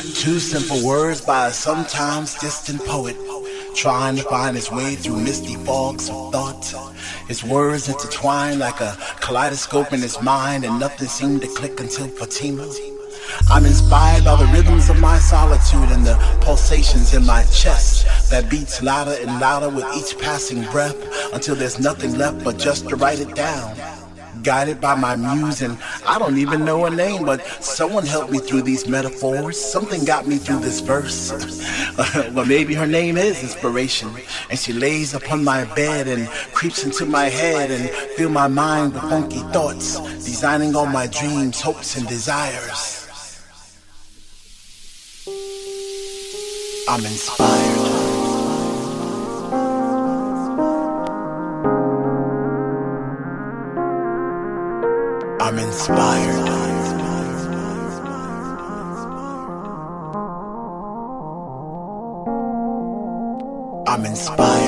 Two simple words by a sometimes distant poet, trying to find his way through misty fogs of thought. His words intertwined like a kaleidoscope in his mind, and nothing seemed to click until Fatima. I'm inspired by the rhythms of my solitude and the pulsations in my chest that beats louder and louder with each passing breath until there's nothing left but just to write it down guided by my muse, and I don't even know her name, but someone helped me through these metaphors. Something got me through this verse. well, maybe her name is inspiration, and she lays upon my bed and creeps into my head and fill my mind with funky thoughts, designing all my dreams, hopes, and desires. I'm inspired. I'm inspired. I'm inspired.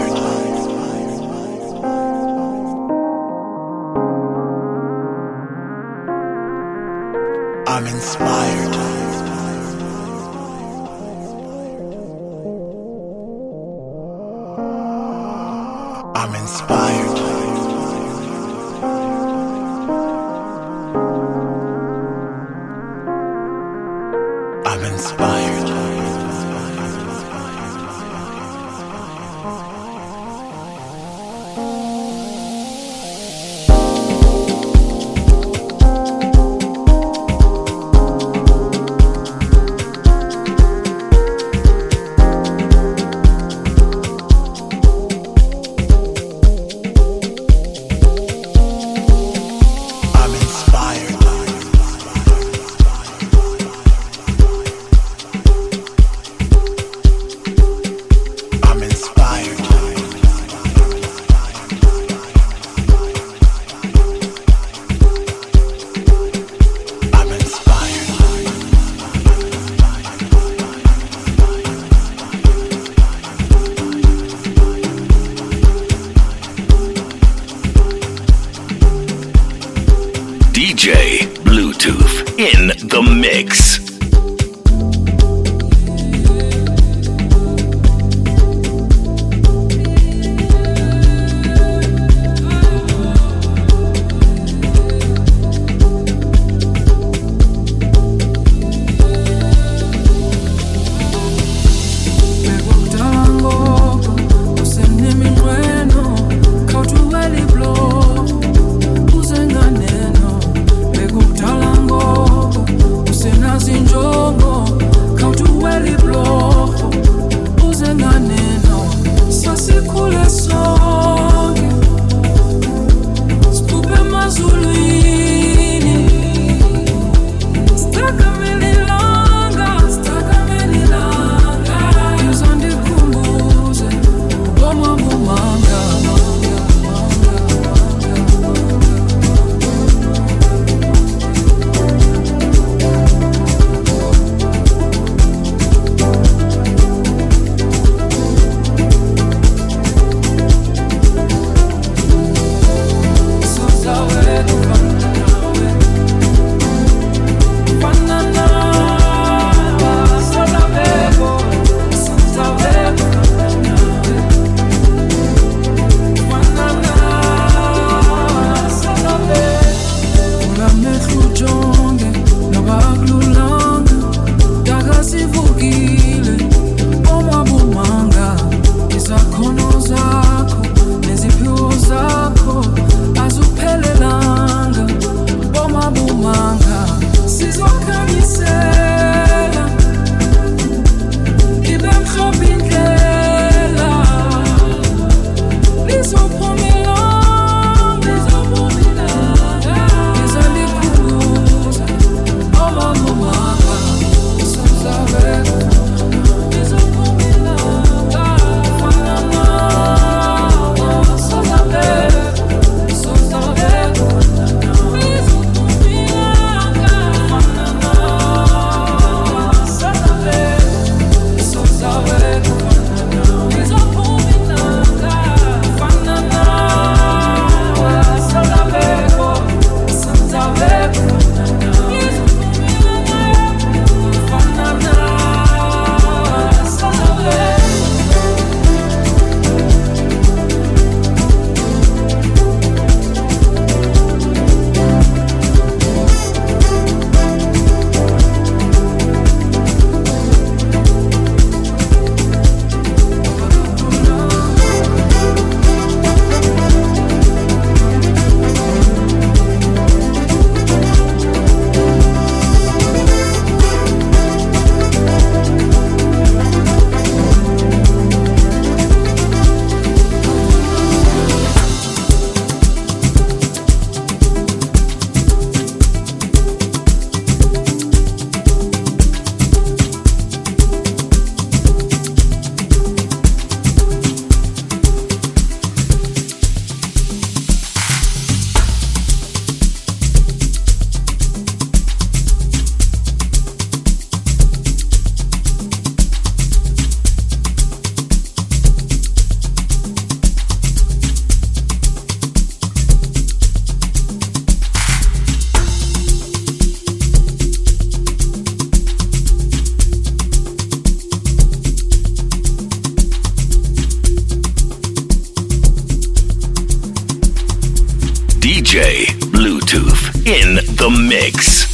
Mix.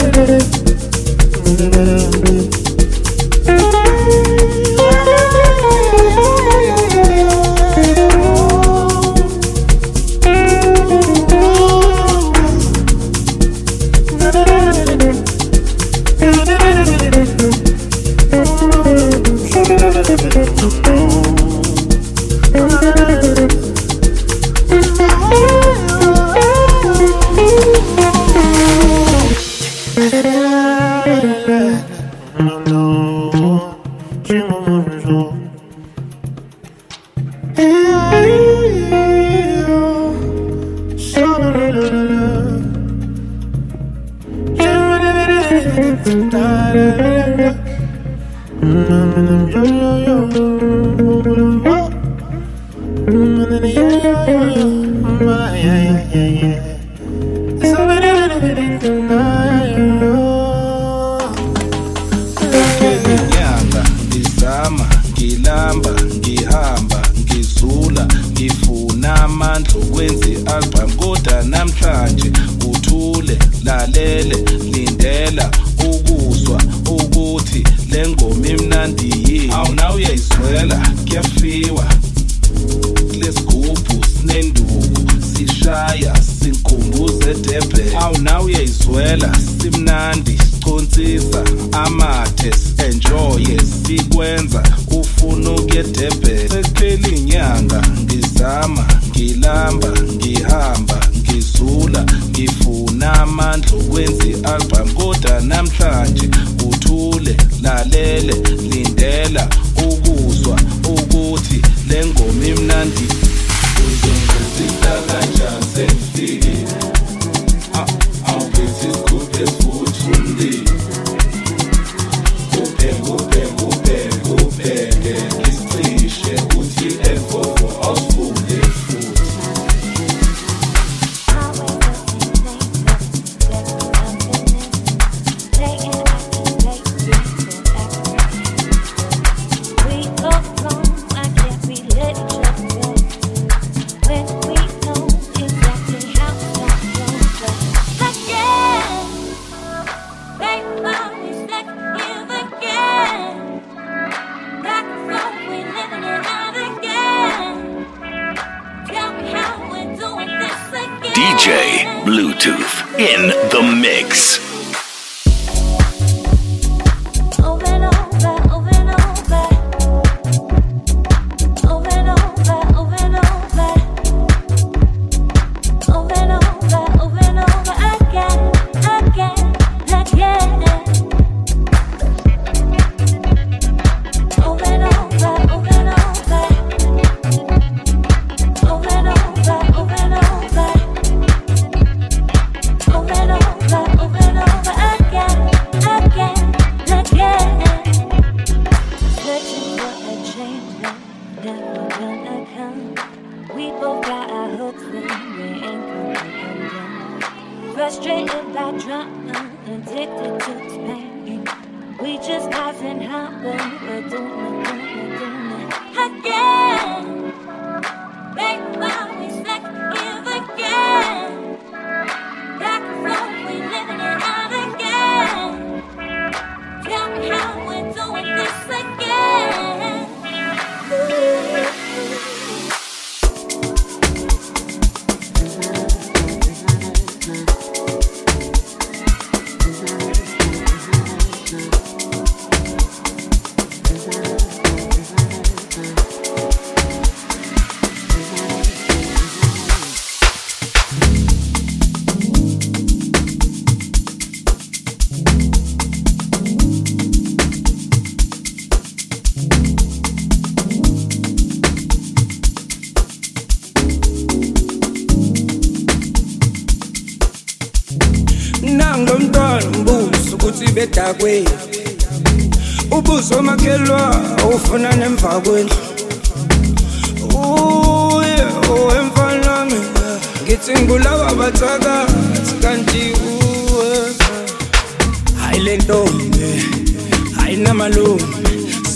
Thank you. ngezinyanga ngizama ngilamba ngihamba ngizula ngifuna amandla okwenze agqam kodwa namhlanje uthule lalele lindela ukuzwa ukuthi le ngoma imnandi yini. Awunawe uyayizwela kuyafika. sivela simnandi sichonsisa amathe enjoye sikwenza ufuna ukuyedebhela sekuphela inyanga ngizama ngilamba ngihamba ngizula ngifuna amandla okwenza i-album. Kodwa namhlanje uthule lalele DJ Bluetooth in the mix. something I don't know. Bedakweni ubuso makhelwa ufuna nemva kwenu uye owemfana mina ngithi ngibulawa bathakathi kanti uwe. Hayi le ntombi hayi namalume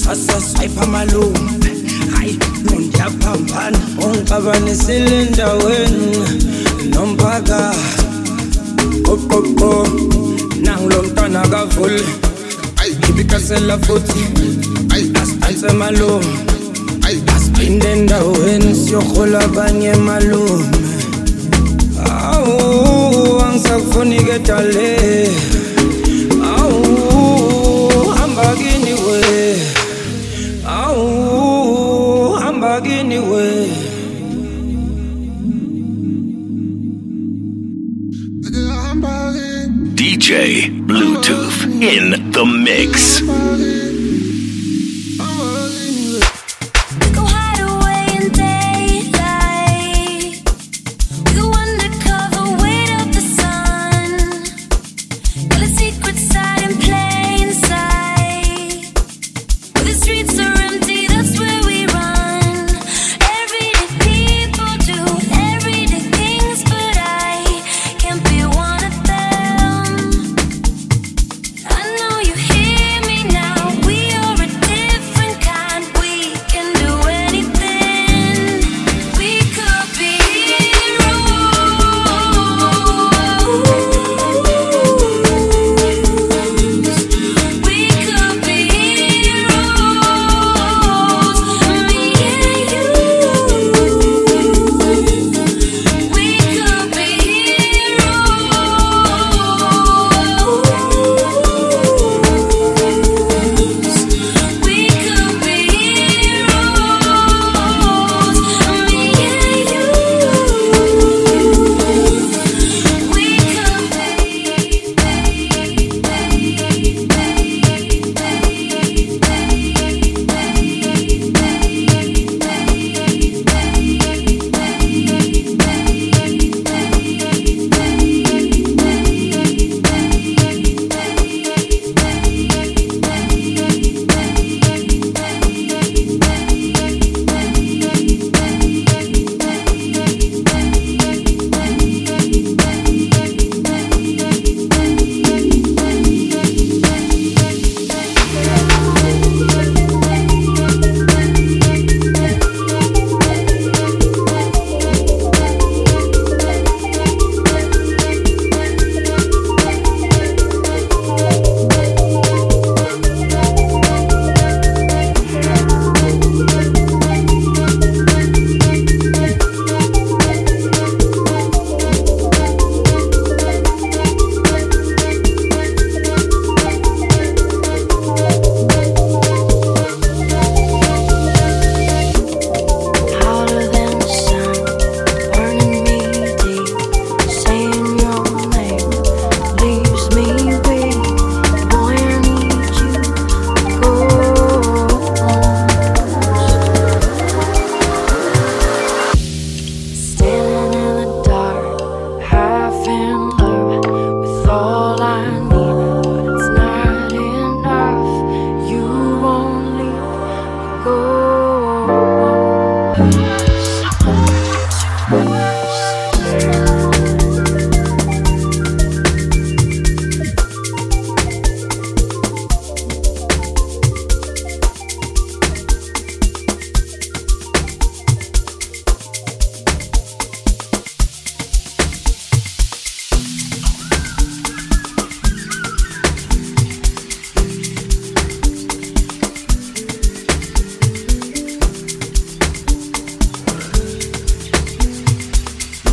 sasa swayipha malume hayi nondiyaphambana ungixabanisile endaweni nomphakathi. Qoqoqo nangulo mntwana kavule ibikasela futhi asidanse malume asiphinde endaweni siyohola abanye malume awu angisakufuni ke dale awu hamba kini we awu hamba kini we Bluetooth in the mix.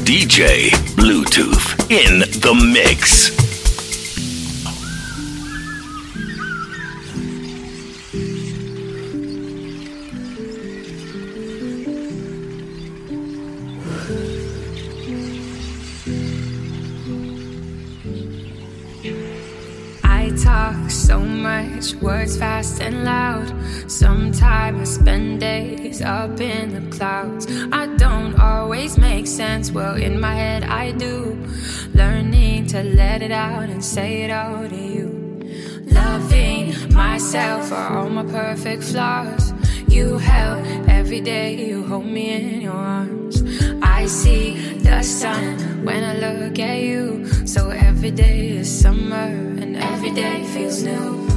DJ Bluetooth in the mix. I talk so much, words fast and loud. Sometimes I spend days up in the clouds. I well, in my head I do. Learning to let it out and say it all to you. Loving myself for all my perfect flaws. You help every day, you hold me in your arms. I see the sun when I look at you. So every day is summer and every day feels new.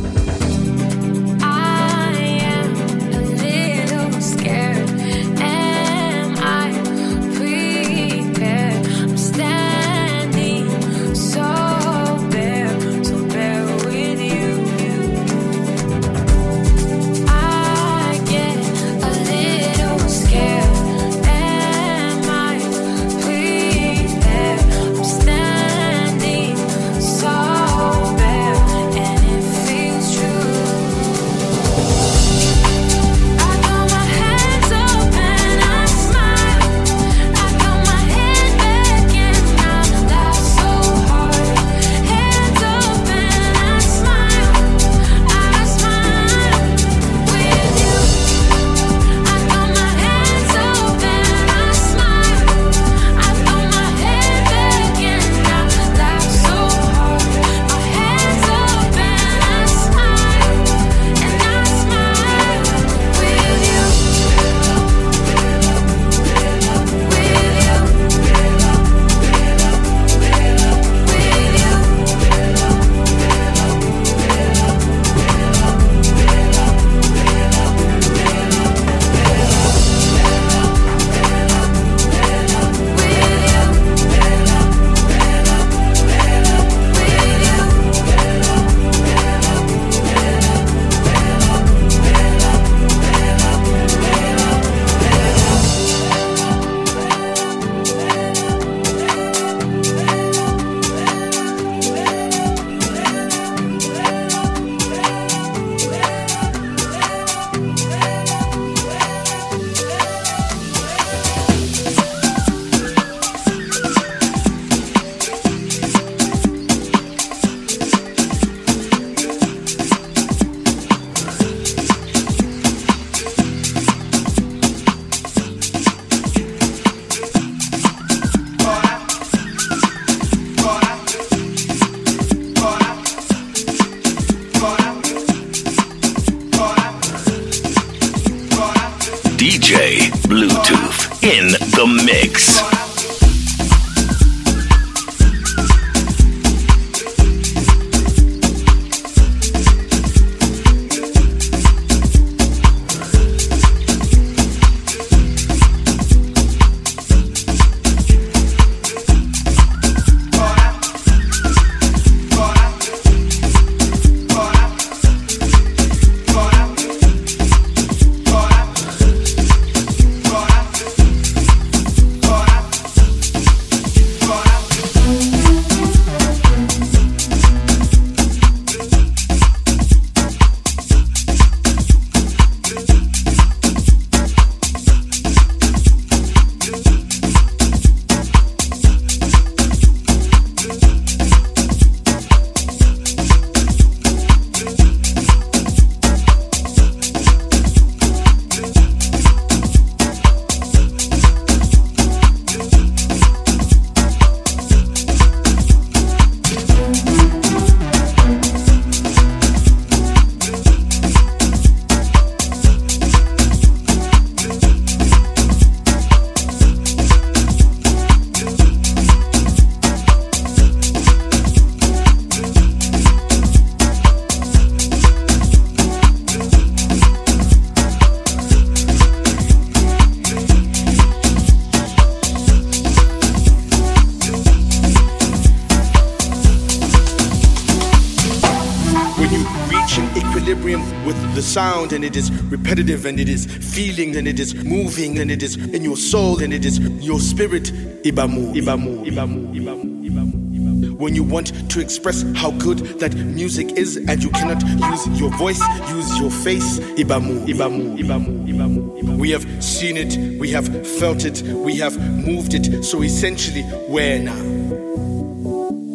And it is repetitive, and it is feeling, and it is moving, and it is in your soul, and it is your spirit. Ibamu, Ibamu, Ibamu, Ibamu, Ibamu. When you want to express how good that music is, and you cannot use your voice, use your face. Ibamu, Ibamu, Ibamu, Ibamu, Ibamu. We have seen it, we have felt it, we have moved it. So essentially, where now?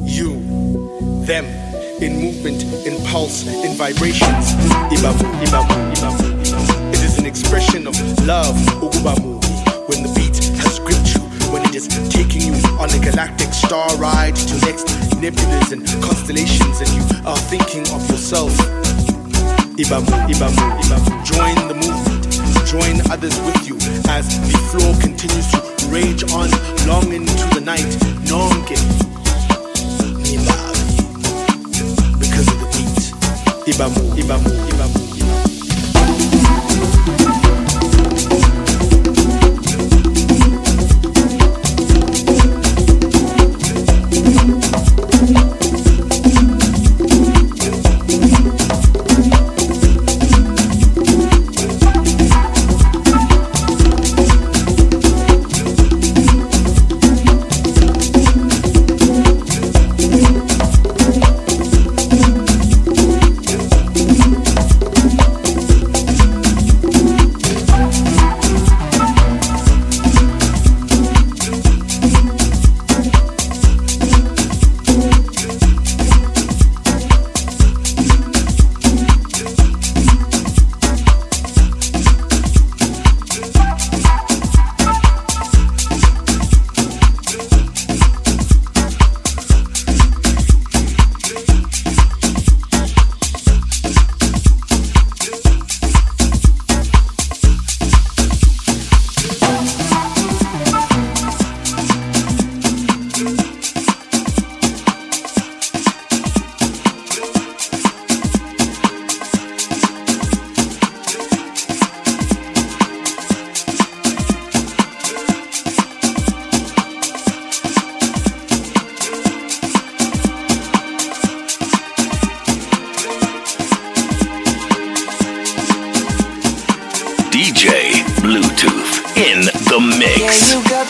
You, them in movement, in pulse, in vibrations. It is an expression of love. When the beat has gripped you, when it is taking you on a galactic star ride to next nebulas and constellations, and you are thinking of yourself. Ibamu, ibamu, ibamu. Join the movement, join others with you as the floor continues to rage on long into the night. Nonke. Ibamo, Ibamo, Ibamo.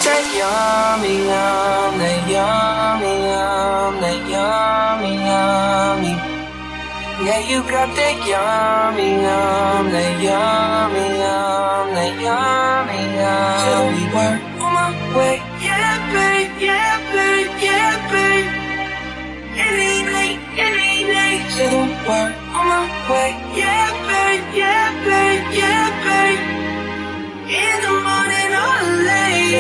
take yummy, yum, that yummy, yum, that yummy, yummy. Yeah, you got that yummy, yum, that yummy, yum, that yummy, yum. Till we work on my way, yeah, babe, yeah, babe, yeah, babe. Any night, any night, till we work on my way, yeah, babe, yeah, babe, yeah.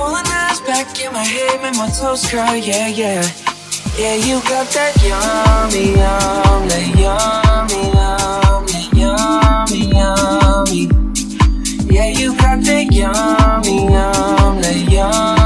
Rolling eyes back in my head, make my toes curl, yeah, yeah. Yeah, you got that yummy, yummy, yummy, yummy, yummy, yummy. Yeah, you got that yummy, yummy, yummy.